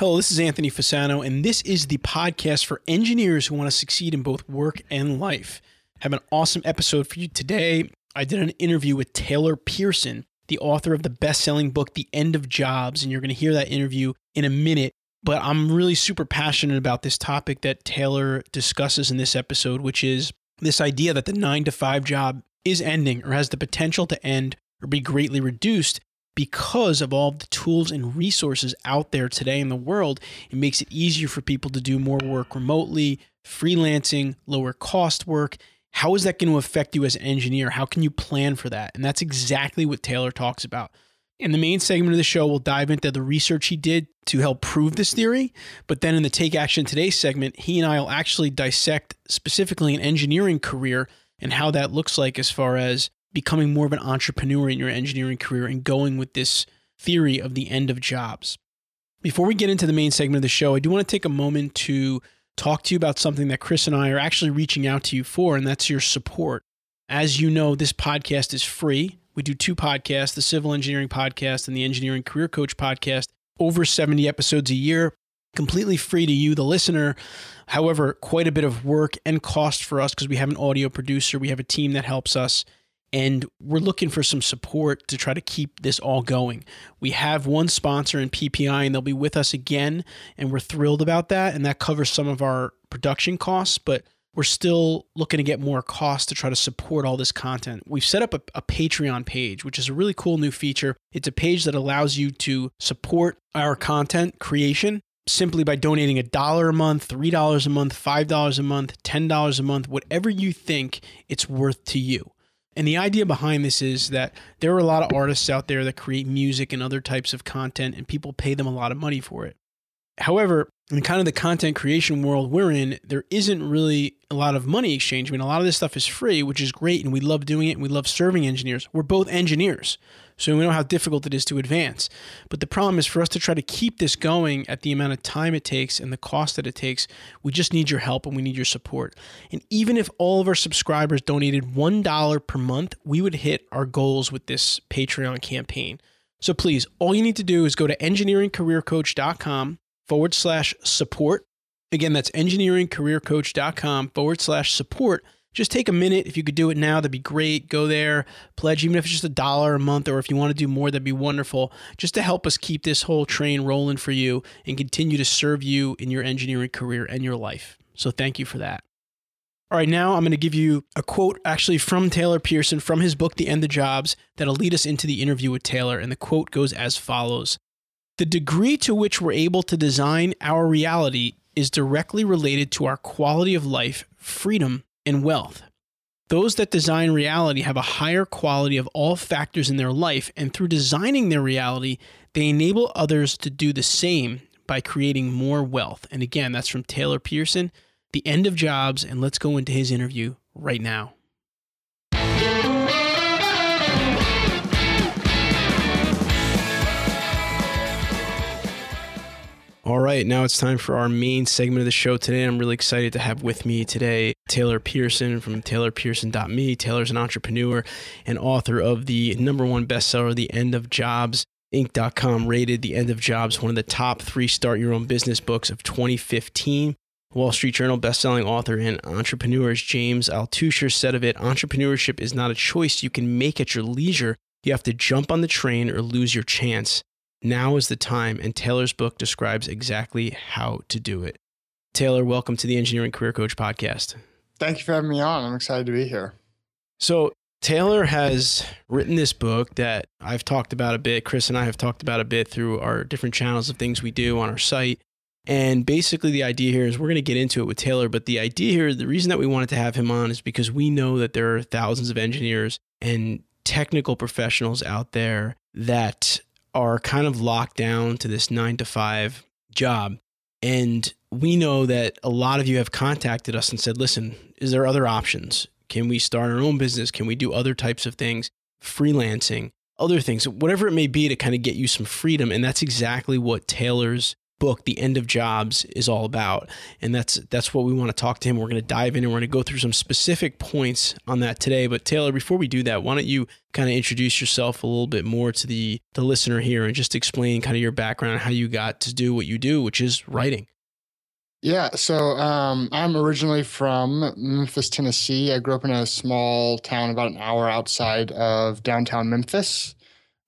Hello, this is Anthony Fasano, and this is the podcast for engineers who want to succeed in both work and life. I have an awesome episode for you today. I did an interview with Taylor Pearson, the author of the best selling book, The End of Jobs, and you're going to hear that interview in a minute. But I'm really super passionate about this topic that Taylor discusses in this episode, which is this idea that the nine to five job is ending or has the potential to end or be greatly reduced because of all the tools and resources out there today in the world, it makes it easier for people to do more work remotely, freelancing, lower cost work. How is that going to affect you as an engineer? How can you plan for that? And that's exactly what Taylor talks about. In the main segment of the show, we'll dive into the research he did to help prove this theory. But then in the Take Action Today segment, he and I will actually dissect specifically an engineering career and how that looks like as far as becoming more of an entrepreneur in your engineering career and going with this theory of the end of jobs. Before we get into the main segment of the show, I do want to take a moment to talk to you about something that Chris and I are actually reaching out to you for, and that's your support. As you know, this podcast is free. We do two podcasts the Civil Engineering Podcast and the Engineering Career Coach Podcast, over 70 episodes a year, completely free to you, the listener. However, quite a bit of work and cost for us because we have an audio producer, we have a team that helps us and we're looking for some support to try to keep this all going. We have one sponsor in PPI, and they'll be with us again, and we're thrilled about that. And that covers some of our production costs, but we're still looking to get more costs to try to support all this content. We've set up a, a, Patreon page, which is a really cool new feature. It's a page that allows you to support our content creation simply by donating a dollar a month, $3 a month, $5 a month, $10 a month, whatever you think it's worth to you. And the idea behind this is that there are a lot of artists out there that create music and other types of content, and people pay them a lot of money for it. However, in kind of the content creation world we're in, there isn't really a lot of money exchange. I mean, a lot of this stuff is free, which is great, and we love doing it, and we love serving engineers. We're both engineers, so we know how difficult it is to advance. But the problem is for us to try to keep this going at the amount of time it takes and the cost that it takes, we just need your help and we need your support. And even if all of our subscribers donated $1 per month, we would hit our goals with this Patreon campaign. So please, all you need to do is go to engineeringcareercoach.com forward slash support. Again, that's engineeringcareercoach.com forward slash support just take a minute. If you could do it now, that'd be great. Go there, pledge, even if it's just a dollar a month, or if you want to do more, that'd be wonderful. Just to help us keep this whole train rolling for you and continue to serve you in your engineering career and your life. So thank you for that. All right, now I'm going to give you a quote actually from Taylor Pearson from his book, The End of Jobs, that'll lead us into the interview with Taylor. And the quote goes as follows The degree to which we're able to design our reality is directly related to our quality of life, freedom, and wealth. Those that design reality have a higher quality of all factors in their life, and through designing their reality, they enable others to do the same by creating more wealth. And again, that's from Taylor Pearson, The End of Jobs, and let's go into his interview right now. All right, now it's time for our main segment of the show today. I'm really excited to have with me today Taylor Pearson from taylorpearson.me. Taylor's an entrepreneur and author of the number one bestseller, The End of Jobs. Inc.com rated The End of Jobs one of the top three start your own business books of 2015. Wall Street Journal bestselling author and entrepreneurs James Altucher said of it entrepreneurship is not a choice you can make at your leisure. You have to jump on the train or lose your chance. Now is the time, and Taylor's book describes exactly how to do it. Taylor, welcome to the Engineering Career Coach podcast. Thank you for having me on. I'm excited to be here. So, Taylor has written this book that I've talked about a bit. Chris and I have talked about a bit through our different channels of things we do on our site. And basically, the idea here is we're going to get into it with Taylor. But the idea here, the reason that we wanted to have him on is because we know that there are thousands of engineers and technical professionals out there that are kind of locked down to this nine to five job. And we know that a lot of you have contacted us and said, listen, is there other options? Can we start our own business? Can we do other types of things? Freelancing, other things, whatever it may be to kind of get you some freedom. And that's exactly what Taylor's book, The End of Jobs, is all about. And that's that's what we want to talk to him. We're going to dive in and we're going to go through some specific points on that today. But Taylor, before we do that, why don't you kind of introduce yourself a little bit more to the the listener here and just explain kind of your background, how you got to do what you do, which is writing. Yeah, so um, I'm originally from Memphis, Tennessee. I grew up in a small town about an hour outside of downtown Memphis.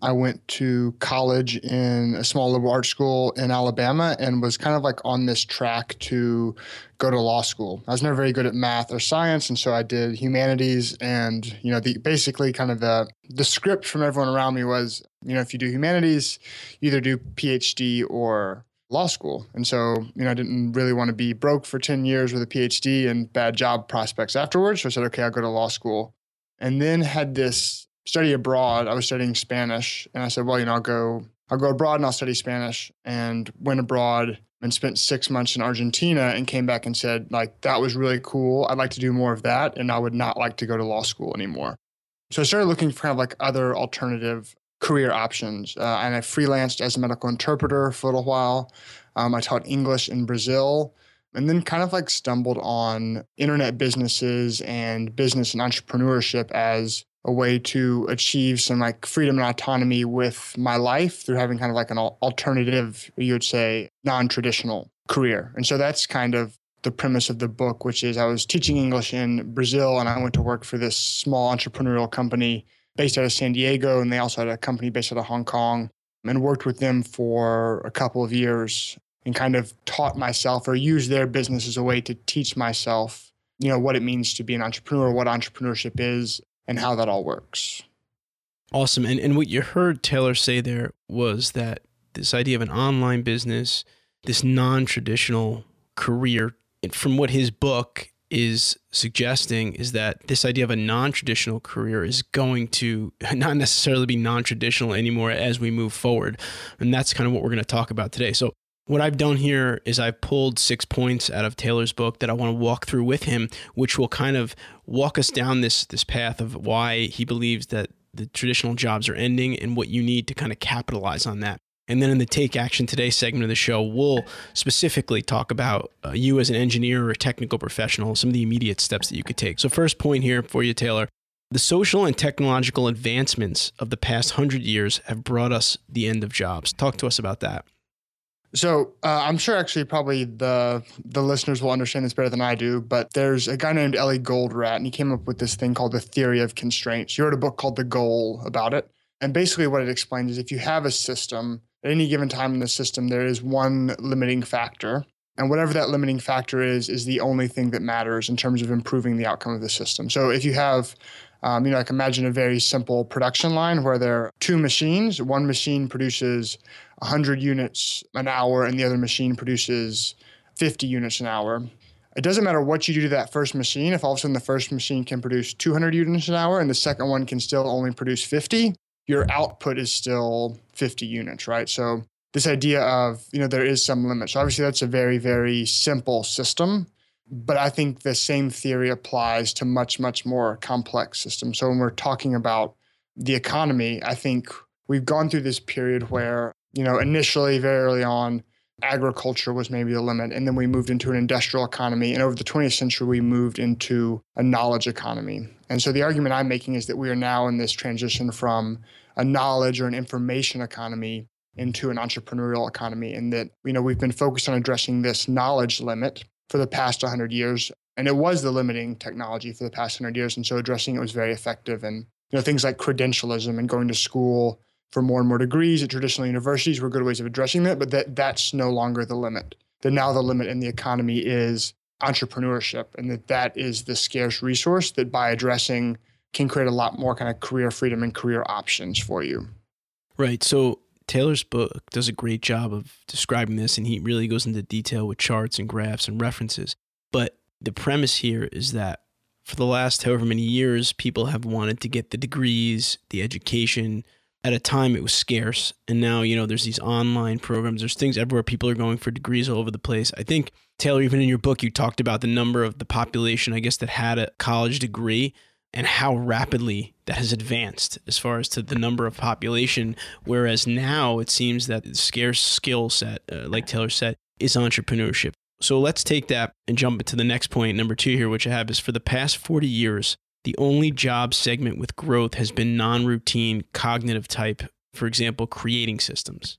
I went to college in a small liberal arts school in Alabama and was kind of like on this track to go to law school. I was never very good at math or science, and so I did humanities. And you know, the basically kind of the the script from everyone around me was, you know, if you do humanities, you either do PhD or law school. And so, you know, I didn't really want to be broke for 10 years with a PhD and bad job prospects afterwards. So I said, okay, I'll go to law school. And then had this study abroad. I was studying Spanish, and I said, well, you know, I'll go, I'll go abroad and I'll study Spanish. And went abroad and spent six months in Argentina, and came back and said, like, that was really cool. I'd like to do more of that, and I would not like to go to law school anymore. So I started looking for kind of like other alternative career options, uh, and I freelanced as a medical interpreter for a little while. Um, I taught English in Brazil and then kind of like stumbled on internet businesses and business and entrepreneurship as a way to achieve some like freedom and autonomy with my life through having kind of like an alternative, you would say, non traditional career. And so that's kind of the premise of the book, which is I was teaching English in Brazil and I went to work for this small entrepreneurial company based out of San Diego. And they also had a company based out of Hong Kong and worked with them for a couple of years and kind of taught myself or used their business as a way to teach myself you know what it means to be an entrepreneur what entrepreneurship is and how that all works. Awesome. And, and what you heard Taylor say there was that this idea of an online business, this non traditional career, from what his book is suggesting, is that this idea of a non traditional career is going to not necessarily be non traditional anymore as we move forward. And that's kind of what we're going to talk about today. So, what I've done here is I've pulled six points out of Taylor's book that I want to walk through with him, which will kind of walk us down this this path of why he believes that the traditional jobs are ending and what you need to kind of capitalize on that. And then in the Take Action Today segment of the show, we'll specifically talk about uh, you as an engineer or a technical professional, some of the immediate steps that you could take. So, first point here for you, Taylor. The social and technological advancements of the past hundred years have brought us the end of jobs. Talk to us about that. So uh, I'm sure actually probably the the listeners will understand this better than I do, but there's a guy named Eli Goldratt, and he came up with this thing called the theory of constraints. You wrote a book called The Goal about it, and basically what it explains is if you have a system at any given time in the system, there is one limiting factor, and whatever that limiting factor is, is the only thing that matters in terms of improving the outcome of the system. So if you have um, you know, like imagine a very simple production line where there are two machines. One machine produces 100 units an hour and the other machine produces 50 units an hour. It doesn't matter what you do to that first machine. If all of a sudden the first machine can produce 200 units an hour and the second one can still only produce 50, your output is still 50 units, right? So this idea of, you know, there is some limit. So obviously that's a very, very simple system. But I think the same theory applies to much, much more complex systems. So when we're talking about the economy, I think we've gone through this period where, you know, initially, very early on, agriculture was maybe the limit. And then we moved into an industrial economy. And over the 20th century, we moved into a knowledge economy. And so the argument I'm making is that we are now in this transition from a knowledge or an information economy into an entrepreneurial economy and that you know we've been focused on addressing this knowledge limit for the past 100 years. And it was the limiting technology for the past 100 years. And so addressing it was very effective. And you know, things like credentialism and going to school for more and more degrees at traditional universities were good ways of addressing that, but that that's no longer the limit. That now the limit in the economy is entrepreneurship, and that that is the scarce resource that by addressing can create a lot more kind of career freedom and career options for you. Right. So Taylor's book does a great job of describing this, and he really goes into detail with charts and graphs and references. But the premise here is that for the last however many years, people have wanted to get the degrees, the education, at a time it was scarce. And now you know there's these online programs. There's things everywhere. People are going for degrees all over the place. I think taylor even in your book you talked about the number of the population i guess that had a college degree and how rapidly that has advanced as far as to the number of population whereas now it seems that the scarce skill set uh, like taylor said is entrepreneurship so let's take that and jump into the next point number two here which i have is for the past 40 years the only job segment with growth has been non routine cognitive type, for example, creating systems.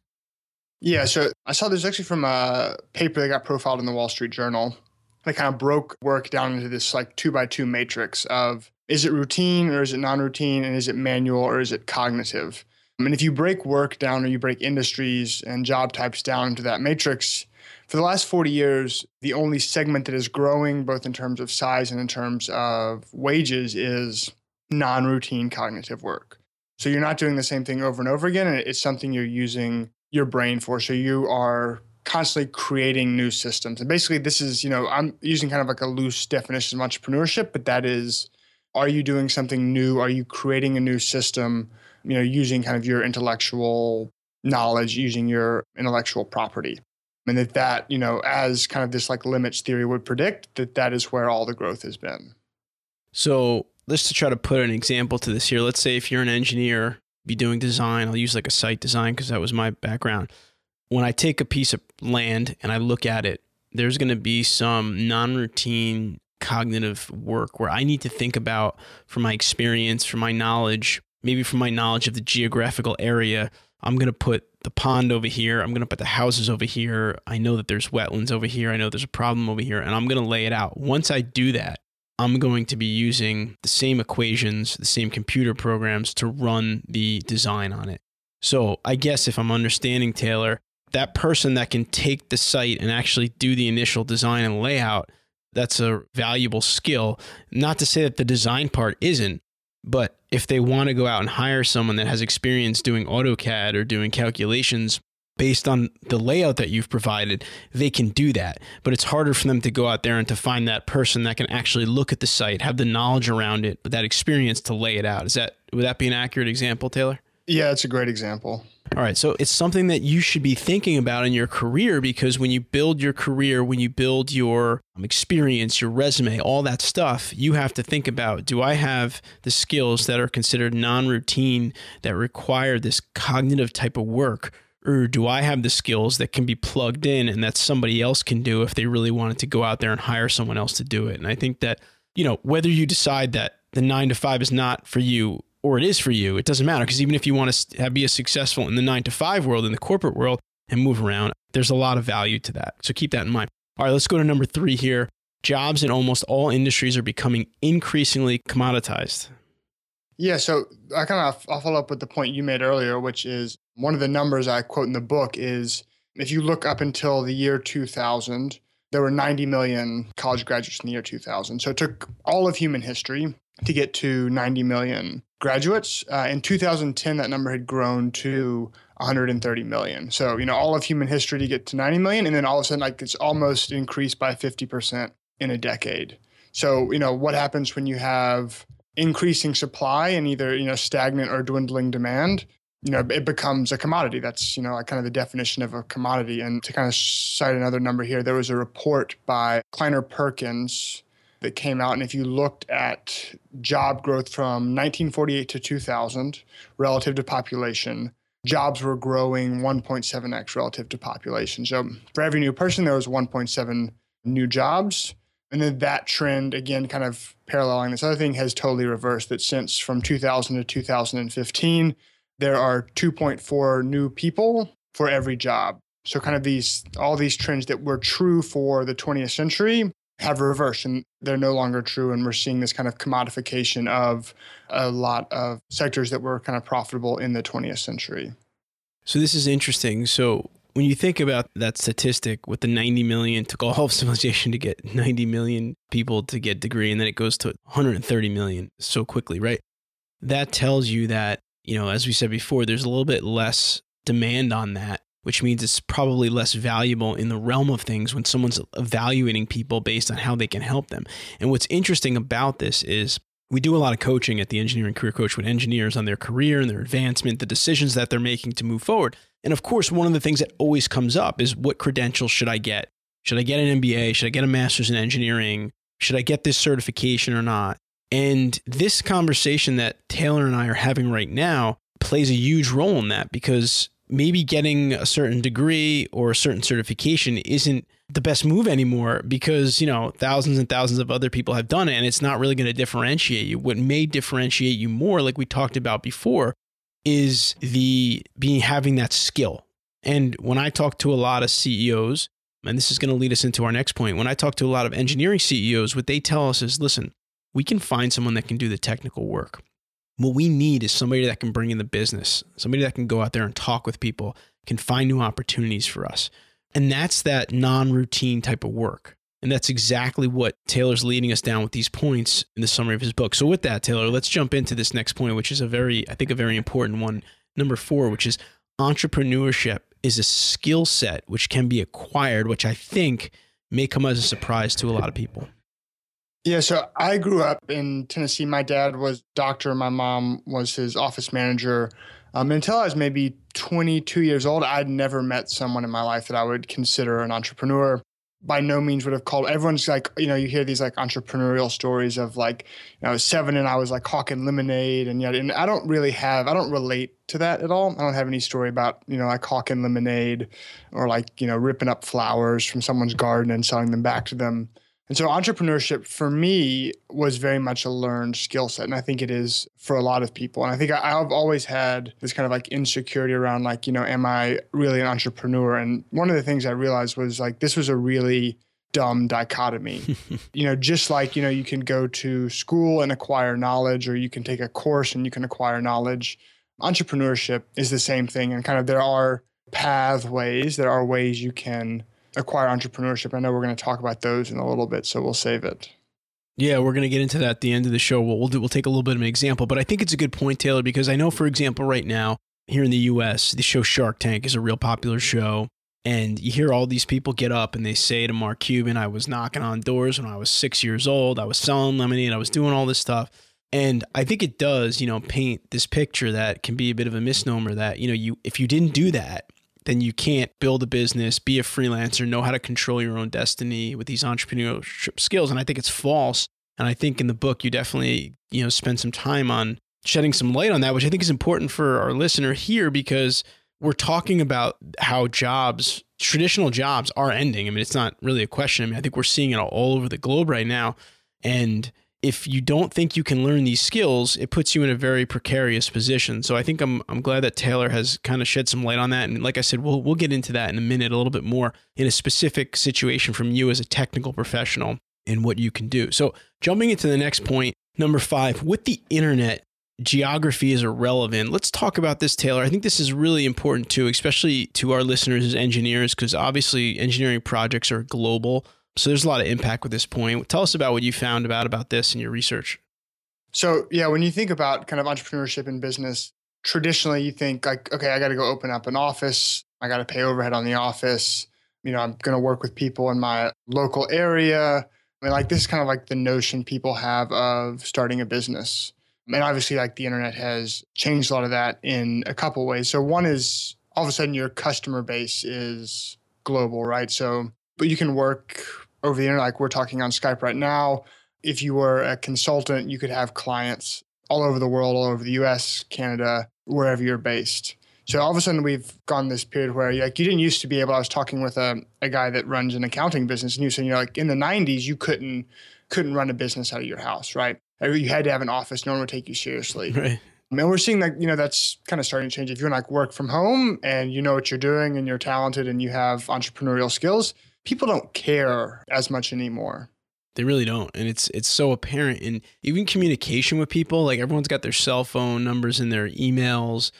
Yeah, so I saw this actually from a paper that got profiled in the Wall Street Journal. They kind of broke work down into this like two by two matrix of is it routine or is it non routine and is it manual or is it cognitive? I mean, if you break work down or you break industries and job types down into that matrix, for the last 40 years, the only segment that is growing, both in terms of size and in terms of wages, is non routine cognitive work. So you're not doing the same thing over and over again, and it's something you're using your brain for. So you are constantly creating new systems. And basically, this is, you know, I'm using kind of like a loose definition of entrepreneurship, but that is are you doing something new? Are you creating a new system, you know, using kind of your intellectual knowledge, using your intellectual property? and that that you know as kind of this like limits theory would predict that that is where all the growth has been so let's try to put an example to this here let's say if you're an engineer be doing design i'll use like a site design because that was my background when i take a piece of land and i look at it there's going to be some non-routine cognitive work where i need to think about from my experience from my knowledge maybe from my knowledge of the geographical area i'm going to put the pond over here. I'm going to put the houses over here. I know that there's wetlands over here. I know there's a problem over here, and I'm going to lay it out. Once I do that, I'm going to be using the same equations, the same computer programs to run the design on it. So I guess if I'm understanding Taylor, that person that can take the site and actually do the initial design and layout, that's a valuable skill. Not to say that the design part isn't, but if they want to go out and hire someone that has experience doing AutoCAD or doing calculations based on the layout that you've provided, they can do that. But it's harder for them to go out there and to find that person that can actually look at the site, have the knowledge around it, that experience to lay it out. Is that would that be an accurate example, Taylor? Yeah, it's a great example. All right. So it's something that you should be thinking about in your career because when you build your career, when you build your um, experience, your resume, all that stuff, you have to think about do I have the skills that are considered non routine that require this cognitive type of work? Or do I have the skills that can be plugged in and that somebody else can do if they really wanted to go out there and hire someone else to do it? And I think that, you know, whether you decide that the nine to five is not for you or it is for you, it doesn't matter because even if you want to be a successful in the nine to five world, in the corporate world, and move around, there's a lot of value to that. So keep that in mind. All right, let's go to number three here. Jobs in almost all industries are becoming increasingly commoditized. Yeah, so I kind of I'll follow up with the point you made earlier, which is one of the numbers I quote in the book is if you look up until the year 2000, there were 90 million college graduates in the year 2000. So it took all of human history to get to 90 million graduates. Uh, in 2010, that number had grown to 130 million. So, you know, all of human history to get to 90 million. And then all of a sudden, like it's almost increased by 50% in a decade. So, you know, what happens when you have increasing supply and either, you know, stagnant or dwindling demand? You know, it becomes a commodity. That's, you know, like kind of the definition of a commodity. And to kind of cite another number here, there was a report by Kleiner Perkins that came out. And if you looked at job growth from 1948 to 2000 relative to population, jobs were growing 1.7x relative to population. So for every new person, there was 1.7 new jobs. And then that trend, again, kind of paralleling this other thing, has totally reversed. That since from 2000 to 2015, there are 2.4 new people for every job. So, kind of these, all these trends that were true for the 20th century have reversed and they're no longer true. And we're seeing this kind of commodification of a lot of sectors that were kind of profitable in the 20th century. So this is interesting. So when you think about that statistic with the 90 million took all of civilization to get 90 million people to get degree and then it goes to 130 million so quickly, right? That tells you that, you know, as we said before, there's a little bit less demand on that which means it's probably less valuable in the realm of things when someone's evaluating people based on how they can help them. And what's interesting about this is we do a lot of coaching at the Engineering Career Coach with engineers on their career and their advancement, the decisions that they're making to move forward. And of course, one of the things that always comes up is what credentials should I get? Should I get an MBA? Should I get a master's in engineering? Should I get this certification or not? And this conversation that Taylor and I are having right now plays a huge role in that because maybe getting a certain degree or a certain certification isn't the best move anymore because you know thousands and thousands of other people have done it and it's not really going to differentiate you. What may differentiate you more like we talked about before is the being having that skill. And when i talk to a lot of ceos and this is going to lead us into our next point when i talk to a lot of engineering ceos what they tell us is listen we can find someone that can do the technical work what we need is somebody that can bring in the business somebody that can go out there and talk with people can find new opportunities for us and that's that non routine type of work. And that's exactly what Taylor's leading us down with these points in the summary of his book. So, with that, Taylor, let's jump into this next point, which is a very, I think, a very important one. Number four, which is entrepreneurship is a skill set which can be acquired, which I think may come as a surprise to a lot of people. Yeah, so I grew up in Tennessee. My dad was doctor, my mom was his office manager. Um, until I was maybe 22 years old, I'd never met someone in my life that I would consider an entrepreneur. By no means would have called. Everyone's like, you know, you hear these like entrepreneurial stories of like, you know, I was seven and I was like hawking lemonade, and yet, and I don't really have, I don't relate to that at all. I don't have any story about, you know, like hawking lemonade or like, you know, ripping up flowers from someone's garden and selling them back to them. And so entrepreneurship for me was very much a learned skill set. And I think it is for a lot of people. And I think I, have always had this kind of like insecurity around like, you know, am I really an entrepreneur? And one of the things I realized was like, this was a really dumb dichotomy. you know, just like, you know, you can go to school and acquire knowledge, or you can take a course and you can acquire knowledge. Entrepreneurship is the same thing. And kind of there are pathways, there are ways you can acquire entrepreneurship. I know we're going to talk about those in a little bit, so we'll save it. Yeah, we're going to get into that at the end of the show. We'll we'll, do, we'll take a little bit of an example, but I think it's a good point, Taylor, because I know, for example, right now here in the U.S., the show Shark Tank is a real popular show, and you hear all these people get up and they say to Mark Cuban, "I was knocking on doors when I was six years old. I was selling lemonade. I was doing all this stuff." And I think it does, you know, paint this picture that can be a bit of a misnomer that, you know, you if you didn't do that, then you can't build a business, be a freelancer, know how to control your own destiny with these entrepreneurship skills. And I think it's false. And I think in the book, you definitely, you know, spend some time on shedding some light on that, which I think is important for our listener here because we're talking about how jobs, traditional jobs are ending. I mean, it's not really a question. I mean, I think we're seeing it all over the globe right now. And if you don't think you can learn these skills, it puts you in a very precarious position. So I think I'm I'm glad that Taylor has kind of shed some light on that. And like I said, we'll we'll get into that in a minute a little bit more in a specific situation from you as a technical professional and what you can do. So jumping into the next point, number five, with the internet, geography is irrelevant. Let's talk about this, Taylor. I think this is really important too, especially to our listeners as engineers, because obviously engineering projects are global. So there's a lot of impact with this point. Tell us about what you found about about this in your research. So yeah, when you think about kind of entrepreneurship and business, traditionally you think like, okay, I got to go open up an office. I got to pay overhead on the office. You know, I'm going to work with people in my local area. I mean, like this is kind of like the notion people have of starting a business. And obviously, like the internet has changed a lot of that in a couple ways. So one is all of a sudden your customer base is global, right? So, but you can work over the internet, like we're talking on Skype right now. If you were a consultant, you could have clients all over the world, all over the US, Canada, wherever you're based. So all of a sudden we've gone this period where like you didn't used to be able. I was talking with a, a guy that runs an accounting business, and he was saying, you know, like in the '90s, you couldn't couldn't run a business out of your house, right? You had to have an office. No one would take you seriously. Right. And we're seeing that, you know, that's kind of starting to change. If you're like work from home and you know what you're doing and you're talented and you have entrepreneurial skills, people don't care as much anymore. They really don't. And it's it's so apparent and even communication with people. Like everyone's got their cell phone numbers in their emails.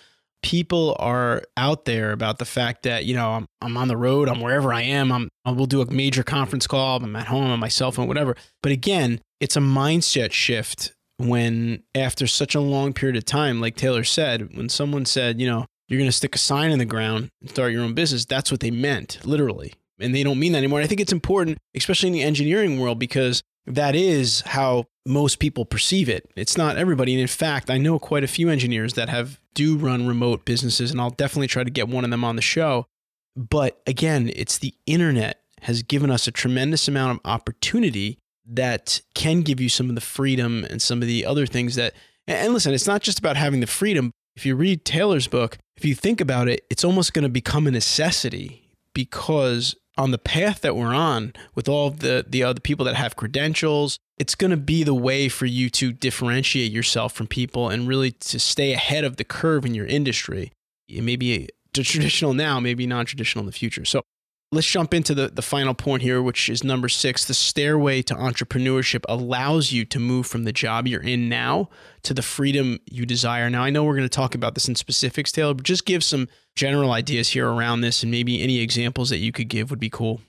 People are out there about the fact that, you know, I'm, I'm on the road, I'm wherever I am, I'm I will do a major conference call, I'm at home on my cell phone, whatever. But again, it's a mindset shift when after such a long period of time, like Taylor said, when someone said, you know, you're going to stick a sign in the ground and start your own business, that's what they meant, literally and they don't mean that anymore. And I think it's important, especially in the engineering world, because that is how most people perceive it. It's not everybody. And in fact, I know quite a few engineers that have do run remote businesses, and I'll definitely try to get one of them on the show. But again, it's the internet has given us a tremendous amount of opportunity that can give you some of the freedom and some of the other things that and listen, it's not just about having the freedom. If you read Taylor's book, if you think about it, it's almost going to become a necessity because on the path that we're on with all the the other people that have credentials, it's going to be the way for you to differentiate yourself from people and really to stay ahead of the curve in your industry. It may be traditional now, maybe non-traditional in the future. So let's jump into the, the final point here, which is number six. The stairway to entrepreneurship allows you to move from the job you're in now to the freedom you desire. Now, I know we're going to talk about this in specifics, Taylor, but just give some general ideas here around this and maybe any examples that you could give would be cool.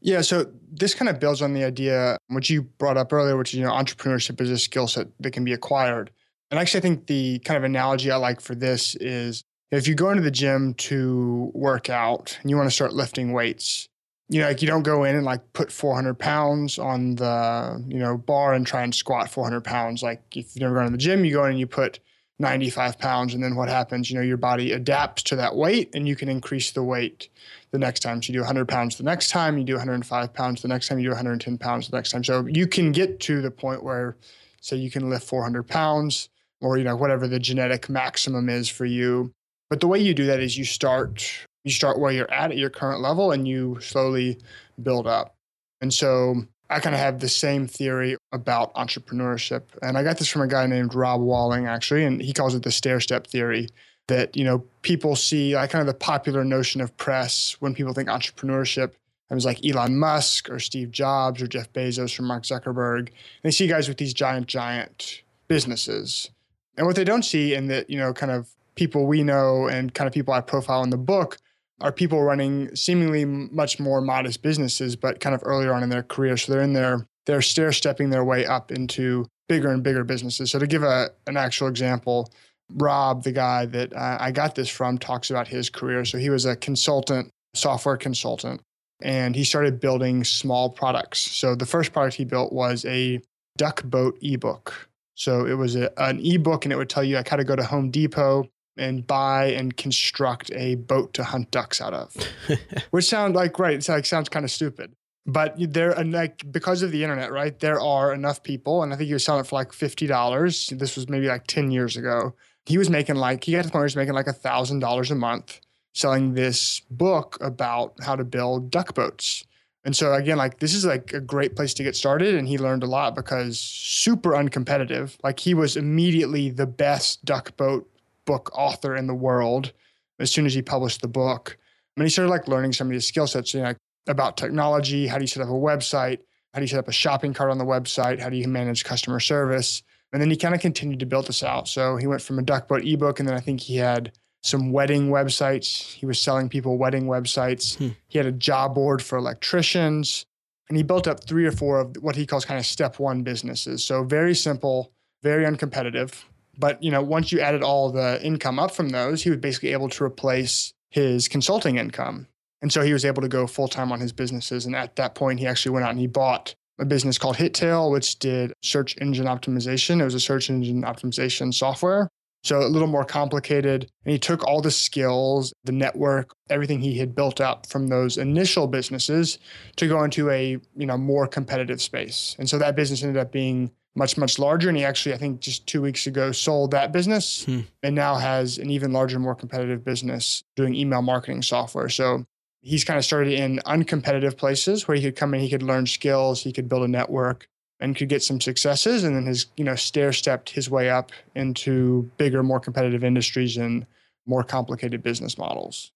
Yeah, so this kind of builds on the idea which you brought up earlier, which is you know entrepreneurship is a skill set that can be acquired. And actually, I think the kind of analogy I like for this is if you go into the gym to work out and you want to start lifting weights, you know, like you don't go in and like put 400 pounds on the, you know, bar and try and squat 400 pounds. Like if you've never gone to the gym, you go in and you put 95 pounds. And then what happens? You know, your body adapts to that weight and you can increase the weight the next time. So you do 100 pounds the next time, you do 105 pounds the next time, you do 110 pounds the next time. So you can get to the point where, say, you can lift 400 pounds or, you know, whatever the genetic maximum is for you but the way you do that is you start you start where you're at at your current level and you slowly build up. And so I kind of have the same theory about entrepreneurship. And I got this from a guy named Rob Walling, actually, and he calls it the stair step theory. That, you know, people see like kind of the popular notion of press when people think entrepreneurship. It was like Elon Musk or Steve Jobs or Jeff Bezos or Mark Zuckerberg. They see guys with these giant, giant businesses. And what they don't see, and that, you know, kind of people we know and kind of people I profile in the book are people running seemingly much more modest businesses, but kind of earlier on in their career. So they're in there, they're stair stepping their way up into bigger and bigger businesses. So to give a, an actual example, Rob, the guy that I got this from, talks about his career. So he was a consultant, software consultant, and he started building small products. So the first product he built was a duck boat ebook. So it was a, an ebook and it would tell you like how to go to Home Depot and buy and construct a boat to hunt ducks out of, which sounds like right. It's like sounds kind of stupid, but there like because of the internet, right? There are enough people, and I think he was selling it for like fifty dollars. This was maybe like ten years ago. He was making like he got to the point where he was making like a thousand dollars a month selling this book about how to build duck boats. And so again, like this is like a great place to get started. And he learned a lot because super uncompetitive. Like he was immediately the best duck boat book author in the world as soon as he published the book. I mean, he started like learning some of these skill sets, you know, like about technology, how do you set up a website, how do you set up a shopping cart on the website, how do you manage customer service. And then he kind of continued to build this out. So he went from a duck duckboat ebook, and then I think he had some wedding websites. He was selling people wedding websites. Hmm. He had a job board for electricians. And he built up three or four of what he calls kind of step one businesses. So very simple, very uncompetitive. But you know, once you added all the income up from those, he was basically able to replace his consulting income. And so he was able to go full time on his businesses. And at that point, he actually went out and he bought a business called HitTail, which did search engine optimization. It was a search engine optimization software. So a little more complicated. And he took all the skills, the network, everything he had built up from those initial businesses to go into a, you know, more competitive space. And so that business ended up being much much larger. And he actually i think just two weeks ago sold that business hmm. and now has an even larger more competitive business doing email marketing software. So he's kind of started in uncompetitive places where he could come in he could learn skills he could build a network and could get some successes. And then has you know stair stepped his way up into bigger more competitive industries and more complicated business models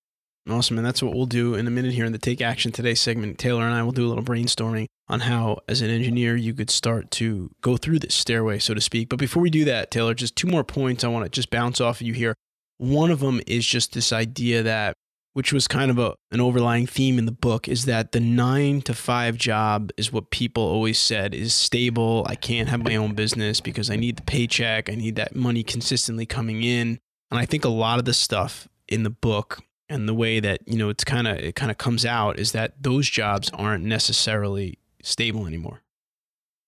Awesome. And that's what we'll do in a minute here in the Take Action Today segment. Taylor and I will do a little brainstorming on how, as an engineer, you could start to go through this stairway, so to speak. But before we do that, Taylor, just two more points I want to just bounce off of you here. One of them is just this idea that, which was kind of a, an overlying theme in the book, is that the nine to five job is what people always said is stable. I can't have my own business because I need the paycheck, I need that money consistently coming in. And I think a lot of the stuff in the book and the way that you know it's kind of it kind of comes out is that those jobs aren't necessarily stable anymore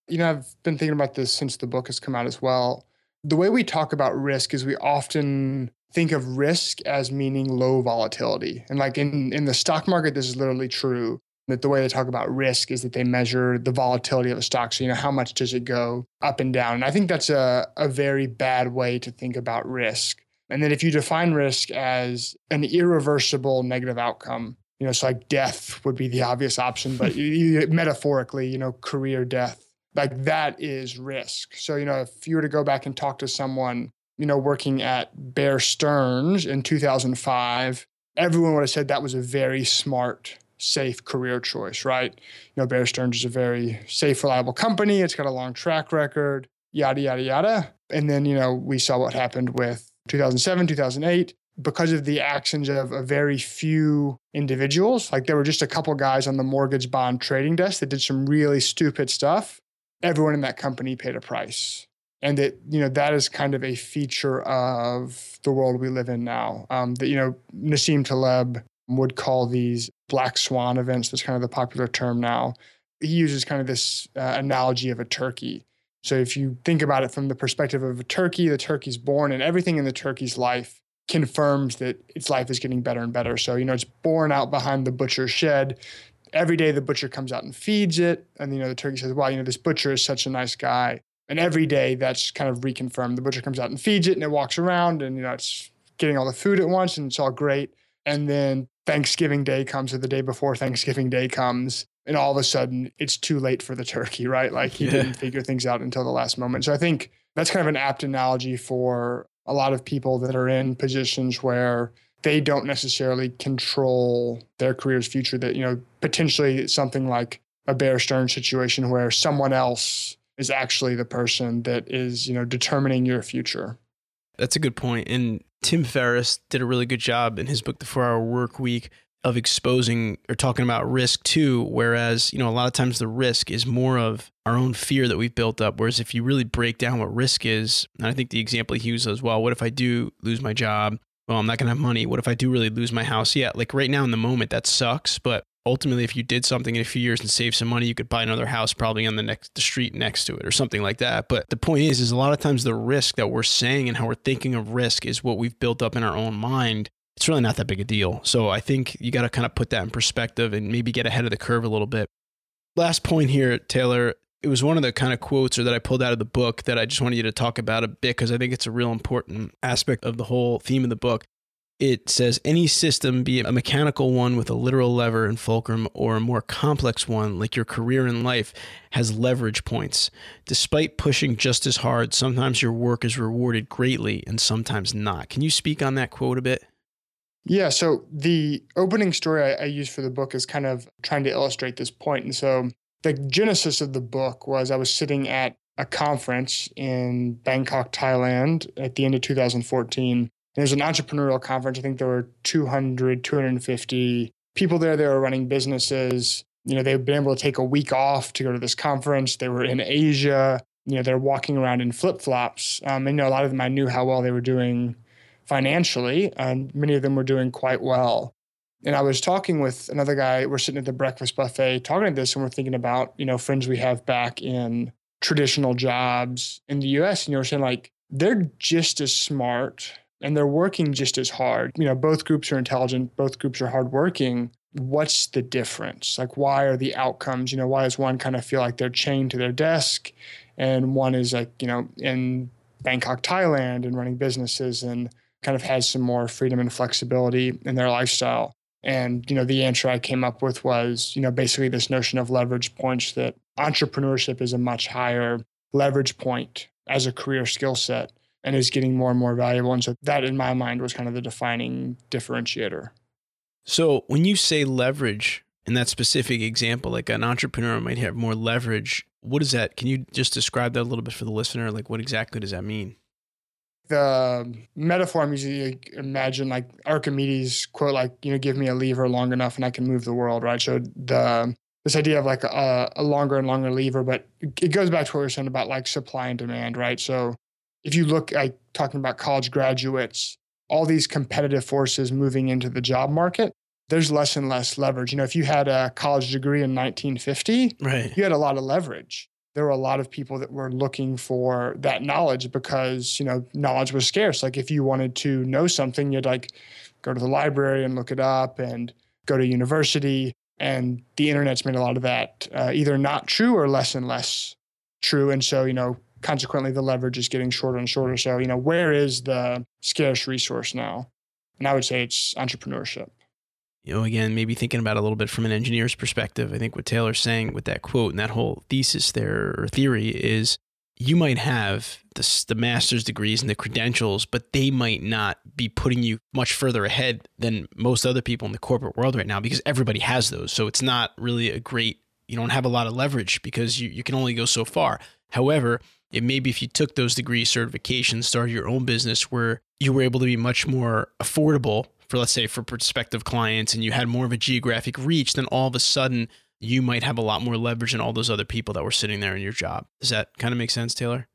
You know, I've been thinking about this since the book has come out as well. The way we talk about risk is we often think of risk as meaning low volatility. And like in, in the stock market, this is literally true. That the way they talk about risk is that they measure the volatility of a stock. So, you know, how much does it go up and down? And I think that's a, a very bad way to think about risk. And then if you define risk as an irreversible negative outcome, you know, so like death would be the obvious option, but you, you, metaphorically, you know, career death, like that is risk. So, you know, if you were to go back and talk to someone you know, working at Bear Stearns in 2005, everyone would have said that was a very smart, safe career choice, right? You know, Bear Stearns is a very safe, reliable company. It's got a long track record, yada, yada, yada. And then, you know, we saw what happened with 2007, 2008 because of the actions of a very few individuals. Like there were just a couple guys on the mortgage bond trading desk that did some really stupid stuff. Everyone in that company paid a price and that you know that is kind of a feature of the world we live in now. Um, that you know Nassim Taleb would call these black swan events. That's kind of the popular term now. He uses kind of this uh, analogy of a turkey. So if you think about it from the perspective of a turkey, the turkey's born, and everything in the turkey's life confirms that its life is getting better and better. So you know it's born out behind the butcher's shed. Every day the butcher comes out and feeds it, and you know the turkey says, "Wow, you know this butcher is such a nice guy." And every day that's kind of reconfirmed. The butcher comes out and feeds it and it walks around and, you know, it's getting all the food at once and it's all great. And then Thanksgiving Day comes or the day before Thanksgiving Day comes. And all of a sudden it's too late for the turkey, right? Like he yeah. didn't figure things out until the last moment. So I think that's kind of an apt analogy for a lot of people that are in positions where they don't necessarily control their career's future that you know potentially something like a bear stearns situation where someone else is actually the person that is, you know, determining your future. That's a good point. And Tim Ferriss did a really good job in his book, The Four Hour Work Week, of exposing or talking about risk too. Whereas, you know, a lot of times the risk is more of our own fear that we've built up. Whereas if you really break down what risk is, and I think the example he uses as well, what if I do lose my job? Well, I'm not going to have money. What if I do really lose my house? Yeah, like right now in the moment, that sucks. But ultimately if you did something in a few years and save some money you could buy another house probably on the next the street next to it or something like that. But the point is is a lot of times the risk that we're saying and how we're thinking of risk is what we've built up in our own mind. It's really not that big a deal. So i think you got to kind of put that in perspective and maybe get ahead of the curve a little bit. Last point here taylor it was one of the kind of quotes or that I pulled out of the book that I just wanted you to talk about a bit because I think it's a real important aspect of the whole theme of the book it says any system, be it a mechanical one with a literal lever and fulcrum or a more complex one like your career in life, has leverage points. Despite pushing just as hard, sometimes your work is rewarded greatly and sometimes not. Can you speak on that quote a bit? Yeah, so the opening story I, I used for the book is kind of trying to illustrate this point. And so the genesis of the book was I was sitting at a conference in Bangkok, Thailand at the end of 2014 there's an entrepreneurial conference. I think there were 200, 250 people there. They were running businesses. You know, they've been able to take a week off to go to this conference. They were in Asia. You know, they're walking around in flip flops. Um, and, you know, a lot of them I knew how well they were doing financially, and many of them were doing quite well. And I was talking with another guy. We're sitting at the breakfast buffet talking to this, and we're thinking about, you know, friends we have back in traditional jobs in the US. And you know, we're saying like, they're just as smart and they're working just as hard. You know, both groups are intelligent, both groups are hardworking. What's the difference? Like, why are the outcomes? You know, why does one kind of feel like they're chained to their desk, and one is like, you know, in Bangkok, Thailand, and running businesses and kind of has some more freedom and flexibility in their lifestyle. And you know, the answer I came up with was, you know, basically this notion of leverage points that entrepreneurship is a much higher leverage point as a career skill set and is getting more and more valuable. And so that, in my mind, was kind of the defining differentiator. So when you say leverage in that specific example, like an entrepreneur might have more leverage, what is that? Can you just describe that a little bit for the listener? Like, what exactly does that mean? The um, metaphor I'm usually imagine like Archimedes quote, like, you know, give me a lever long enough and I can move the world, right? So the this idea of like a, a longer and longer lever, but it goes back to what we were saying about like supply and demand, right? So if you look at talking about college graduates, all these competitive forces moving into the job market, there's less and less leverage. You know, if you had a college degree in 1950, right. you had a lot of leverage. there were a lot of people that were looking for that knowledge because, you know, knowledge was scarce. Like if you wanted to know something, you'd like go to the library and look it up and go to university. And the internet's made a lot of that uh, either not true or less and less true. And so, you know, consequently, the leverage is getting shorter and shorter. So, you know, where is the scarce resource now? And I would say it's entrepreneurship you know, again, maybe thinking about a little bit from an engineer's perspective, I think what Taylor's saying with that quote and that whole thesis there or theory is you might have the, the master's degrees and the credentials, but they might not be putting you much further ahead than most other people in the corporate world right now because everybody has those. So it's not really a great, you don't have a lot of leverage because you, you can only go so far. However, it maybe if you took those degree certifications, started your own business where you were able to be much more affordable for let's say for prospective clients and you had more of a geographic reach, then all of a sudden you might have a lot more leverage than all those other people that were sitting there in your job. Does that kind of make sense, Taylor?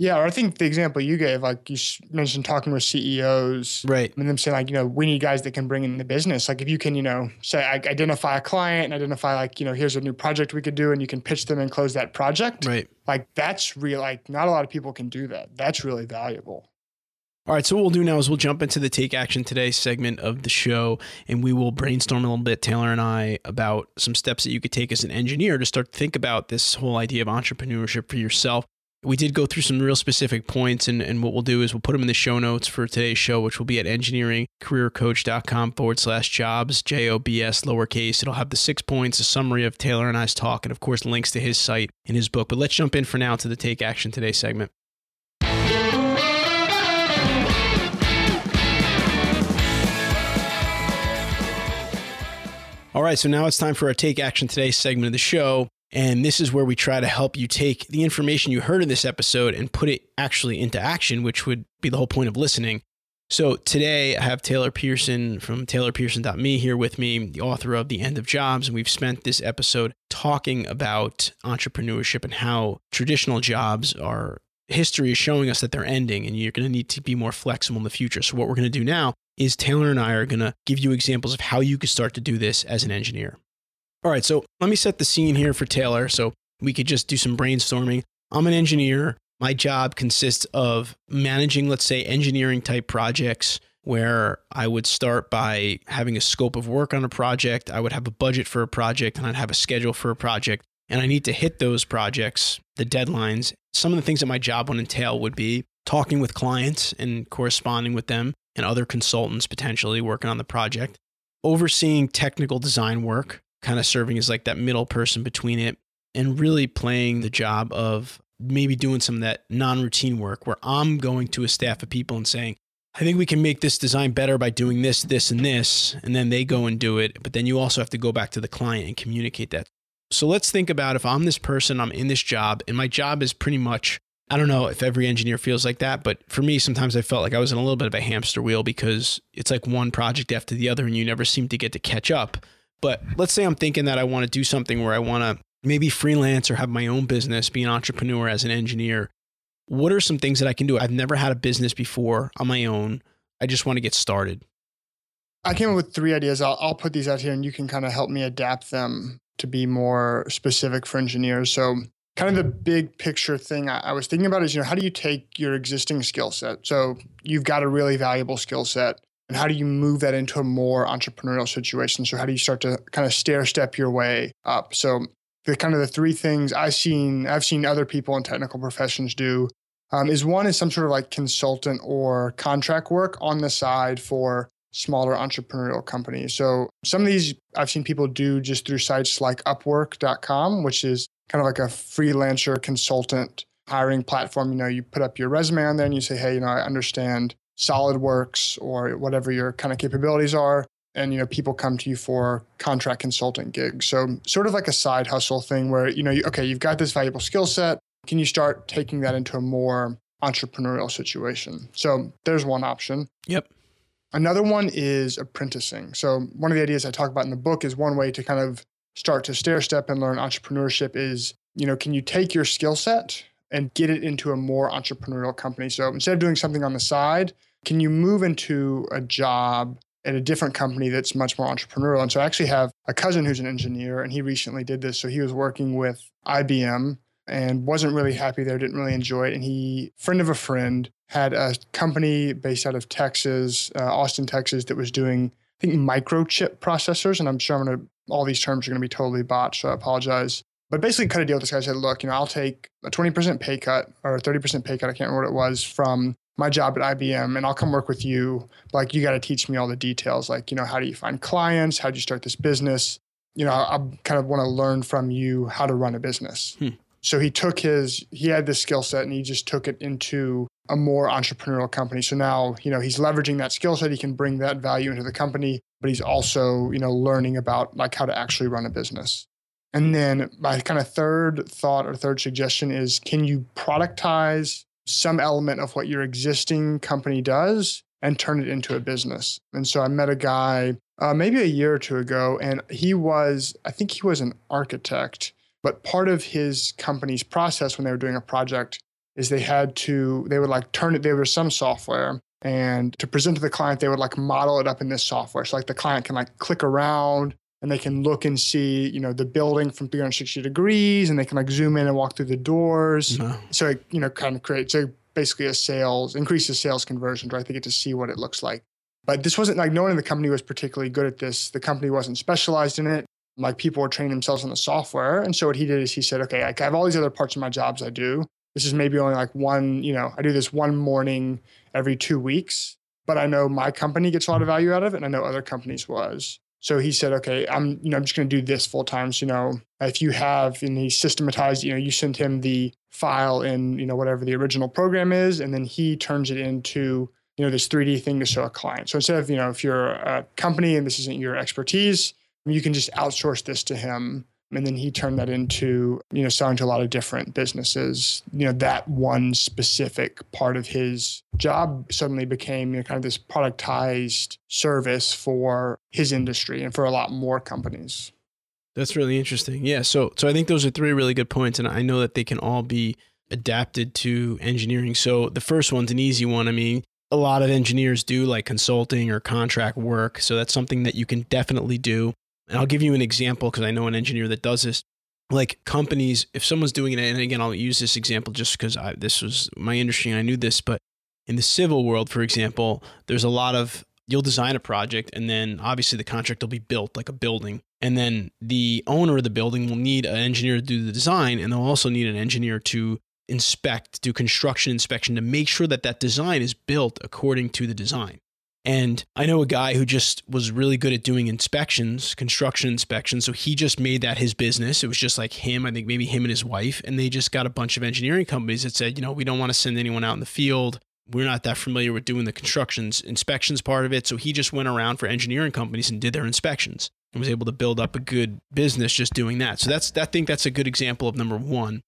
Yeah, I think the example you gave, like you mentioned talking with CEOs, right? And them saying like, you know, we need guys that can bring in the business. Like if you can, you know, say identify a client and identify like, you know, here's a new project we could do, and you can pitch them and close that project. Right. Like that's real. Like not a lot of people can do that. That's really valuable. All right, so what we'll do now is we'll jump into the Take Action Today segment of the show, and we will brainstorm a little bit, Taylor and I, about some steps that you could take as an engineer to start to think about this whole idea of entrepreneurship for yourself. We did go through some real specific points, and, and what we'll do is we'll put them in the show notes for today's show, which will be at engineeringcareercoach.com forward slash jobs, J O B S lowercase. It'll have the six points, a summary of Taylor and I's talk, and of course, links to his site and his book. But let's jump in for now to the Take Action Today segment. All right, so now it's time for our Take Action Today segment of the show. And this is where we try to help you take the information you heard in this episode and put it actually into action, which would be the whole point of listening. So today I have Taylor Pearson from taylorpearson.me here with me, the author of The End of Jobs. And we've spent this episode talking about entrepreneurship and how traditional jobs are history is showing us that they're ending and you're going to need to be more flexible in the future. So, what we're going to do now is Taylor and I are going to give you examples of how you could start to do this as an engineer. All right, so let me set the scene here for Taylor so we could just do some brainstorming. I'm an engineer. My job consists of managing, let's say, engineering type projects where I would start by having a scope of work on a project. I would have a budget for a project and I'd have a schedule for a project. And I need to hit those projects, the deadlines. Some of the things that my job would entail would be talking with clients and corresponding with them and other consultants potentially working on the project, overseeing technical design work, kind of serving as like that middle person between it, and really playing the job of maybe doing some of that non routine work where I'm going to a staff of people and saying, I think we can make this design better by doing this, this, and this. And then they go and do it. But then you also have to go back to the client and communicate that. So let's think about if I'm this person, I'm in this job, and my job is pretty much I don't know if every engineer feels like that, but for me, sometimes I felt like I was in a little bit of a hamster wheel because it's like one project after the other and you never seem to get to catch up. But let's say I'm thinking that I want to do something where I want to maybe freelance or have my own business, be an entrepreneur as an engineer. What are some things that I can do? I've never had a business before on my own. I just want to get started. I came up with three ideas. I'll, I'll put these out here and you can kind of help me adapt them to be more specific for engineers. So, kind of the big picture thing I, I, was thinking about is, you know, how do you take your existing skill set? So you've got a really valuable skill set. And how do you move that into a more entrepreneurial situation? So how do you start to kind of stair step your way up? So the kind of the three things I've seen, I've seen other people in technical professions do um, is one is some sort of like consultant or contract work on the side for smaller entrepreneurial companies. So some of these I've seen people do just through sites like upwork.com, which is kind of like a freelancer consultant hiring platform. You know, you put up your resume on there and you say, hey, you know, I understand SolidWorks or whatever your kind of capabilities are. And, you know, people come to you for contract consulting gigs. So sort of like a side hustle thing where, you know, you, okay, you've got this valuable skill set. Can you start taking that into a more entrepreneurial situation? So there's one option. Yep. Another one is apprenticing. So one of the ideas I talk about in the book is one way to kind of start to stair step and learn entrepreneurship is, you know, can you take your skill set and get it into a more entrepreneurial company? So instead of doing something on the side, can you move into a job at a different company that's much more entrepreneurial? And so I actually have a cousin who's an engineer and he recently did this. So he was working with IBM and wasn't really happy there, didn't really enjoy it. And he, friend of a friend, had a company based out of Texas, uh, Austin, Texas, that was doing, I think, microchip processors. And I'm sure I'm going to, all these terms are going to be totally botched, so I apologize. But basically, cut a deal with this guy. I Said, look, you know, I'll take a 20% pay cut or a 30% pay cut. I can't remember what it was from my job at IBM and I'll come work with you. Like, you got to teach me all the details. Like, you know, how do you find clients? How do you start this business? You know, I, I kind of want to learn from you how to run a business. Hmm. So he took his, he had this skill set and he just took it into a more entrepreneurial company. So now, you know, he's leveraging that skill set. He can bring that value into the company, but he's also, you know, learning about like how to actually run a business. And then my kind of third thought or third suggestion is can you productize some element of what your existing company does and turn it into a business? And so I met a guy uh, maybe a year or two ago, and he was, I think he was an architect, but part of his company's process when they were doing a project is they had to, they would like turn it, there was some software and to present to the client, they would like model it up in this software. So like the client can like click around and they can look and see, you know, the building from 360 degrees, and they can like zoom in and walk through the doors. So it, you know, kind of creates a basically a sales increases sales conversion, right? They get to see what it looks like. But this wasn't like no one in the company was particularly good at this. The company wasn't specialized in it. Like people were training themselves on the software. And so what he did is he said, okay, I have all these other parts of my jobs I do. This is maybe only like one, you know, I do this one morning every two weeks, but I know my company gets a lot of value out of it and I know other companies was. So he said, okay, I'm, you know, I'm just going to do this full time. So, you know, if you have, and he systematized, you know, you send him the file in, you know, whatever the original program is, and then he turns it into, you know, this 3D thing to show a client. So instead of, you know, if you're a company and this isn't your expertise, you can just outsource this to him and then he turned that into you know selling to a lot of different businesses. You know that one specific part of his job suddenly became you know, kind of this productized service for his industry and for a lot more companies. That's really interesting. Yeah so so i think those are three really good points and i know that they can all be adapted to engineering. So the first one's an easy one. I mean a lot of engineers do like consulting or contract work so that's something that you can definitely do and I'll give you an example because I know an engineer that does this. Like companies, if someone's doing it, and again, I'll use this example just because this was my industry and I knew this, but in the civil world, for example, there's a lot of you'll design a project and then obviously the contract will be built like a building. And then the owner of the building will need an engineer to do the design and they'll also need an engineer to inspect, do construction inspection to make sure that that design is built according to the design. And I know a guy who just was really good at doing inspections, construction inspections. So he just made that his business. It was just like him, I think maybe him and his wife. And they just got a bunch of engineering companies that said, you know, we don't want to send anyone out in the field. We're not that familiar with doing the constructions inspections part of it. So he just went around for engineering companies and did their inspections and was able to build up a good business just doing that. So that's I think that's a good example of number one.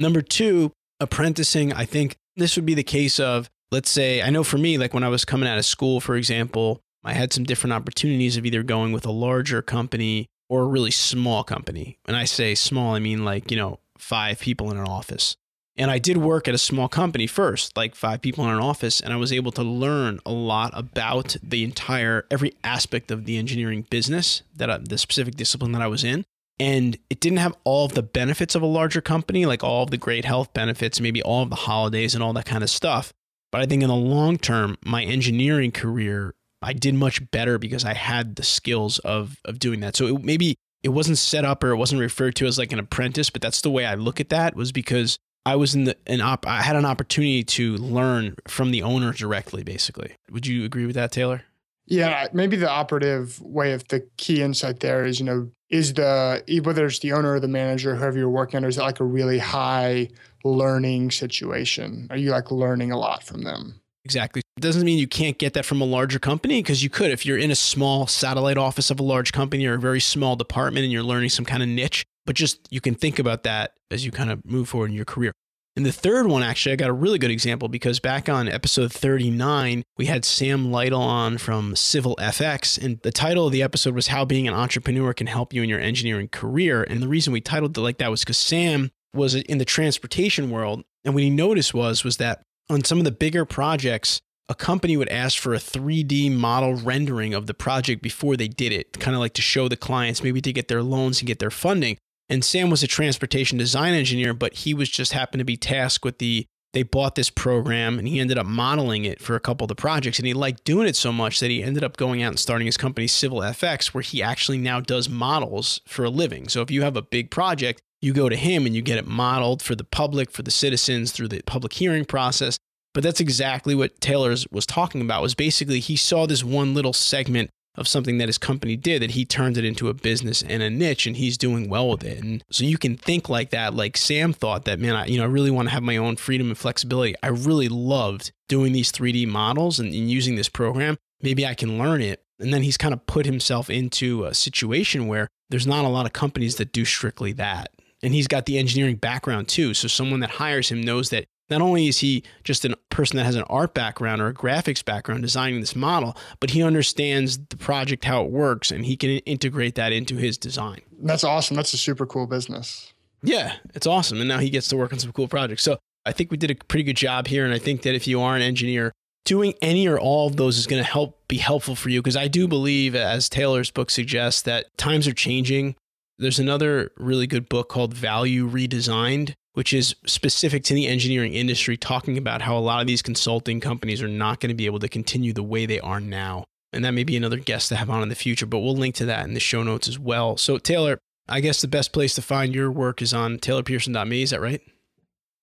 Number two, apprenticing. I think this would be the case of let's say, I know for me, like when I was coming out of school, for example, I had some different opportunities of either going with a larger company or a really small company. And I say small, I mean like, you know, five people in an office. And I did work at a small company first, like five people in an office, and I was able to learn a lot about the entire, every aspect of the engineering business that the specific discipline that I was in. And it didn't have all of the benefits of a larger company, like all of the great health benefits, maybe all of the holidays and all that kind of stuff. But I think in the long term, my engineering career, I did much better because I had the skills of of doing that. So it, maybe it wasn't set up or it wasn't referred to as like an apprentice, but that's the way I look at that was because I was in the an op I had an opportunity to learn from the owner directly basically. Would you agree with that, Taylor? Yeah, maybe the operative way of the key insight there is, you know, is the whether it's the owner or the manager, whoever you're working under, is it like a really high learning situation? Are you like learning a lot from them? Exactly. It doesn't mean you can't get that from a larger company because you could if you're in a small satellite office of a large company or a very small department and you're learning some kind of niche. But just you can think about that as you kind of move forward in your career. And the third one, actually, I got a really good example because back on episode 39, we had Sam Lytle on from Civil FX. And the title of the episode was How Being an Entrepreneur Can Help You in Your Engineering Career. And the reason we titled it like that was because Sam was in the transportation world. And what he noticed was, was that on some of the bigger projects, a company would ask for a 3D model rendering of the project before they did it, kind of like to show the clients, maybe to get their loans and get their funding. And Sam was a transportation design engineer, but he was just happened to be tasked with the they bought this program and he ended up modeling it for a couple of the projects and he liked doing it so much that he ended up going out and starting his company Civil FX where he actually now does models for a living. So if you have a big project, you go to him and you get it modeled for the public, for the citizens through the public hearing process. But that's exactly what Taylor's was talking about was basically he saw this one little segment of something that his company did that he turned it into a business and a niche and he's doing well with it. And so you can think like that, like Sam thought that, man, I, you know, I really want to have my own freedom and flexibility. I really loved doing these 3D models and, and using this program. Maybe I can learn it. And then he's kind of put himself into a situation where there's not a lot of companies that do strictly that. And he's got the engineering background too. So someone that hires him knows that not only is he just a person that has an art background or a graphics background designing this model, but he understands the project, how it works, and he can integrate that into his design. That's awesome. That's a super cool business. Yeah, it's awesome. And now he gets to work on some cool projects. So I think we did a pretty good job here. And I think that if you are an engineer, doing any or all of those is going to help be helpful for you because I do believe, as Taylor's book suggests, that times are changing. There's another really good book called Value Redesigned which is specific to the engineering industry, talking about how a lot of these consulting companies are not going to be able to continue the way they are now. And that may be another guest to have on in the future, but we'll link to that in the show notes as well. So, Taylor, I guess the best place to find your work is on taylorpearson.me. Is that right?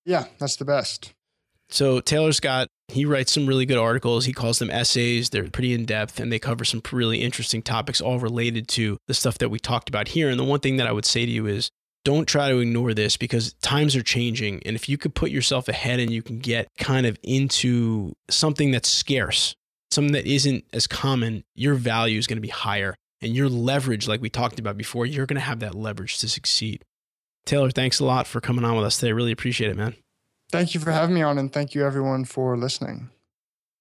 Yeah, that's the best. So, Taylor's got, he writes some really good articles. He calls them essays. They're pretty in depth and they cover some really interesting topics, all related to the stuff that we talked about here. And the one thing that I would say to you is don't try to ignore this because times are changing. And if you could put yourself ahead and you can get kind of into something that's scarce, something that isn't as common, your value is going to be higher. And your leverage, like we talked about before, you're going to have that leverage to succeed. Taylor, thanks a lot for coming on with us today. Really appreciate it, man. Thank you for having me on, and thank you everyone for listening.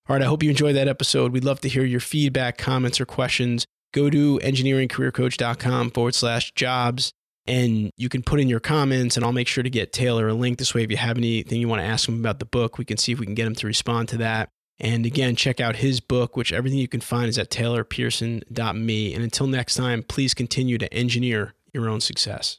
All right, I hope you enjoyed that episode. We'd love to hear your feedback, comments, or questions. Go to engineeringcareercoach.com forward slash jobs and you can put in your comments and I'll make sure to get Taylor a link. This way, if you have anything you want to ask him about the book, we can see if we can get him to respond to that. And again, check out his book, which everything you can find is at taylorpearson.me. And until next time, please continue to engineer your own success.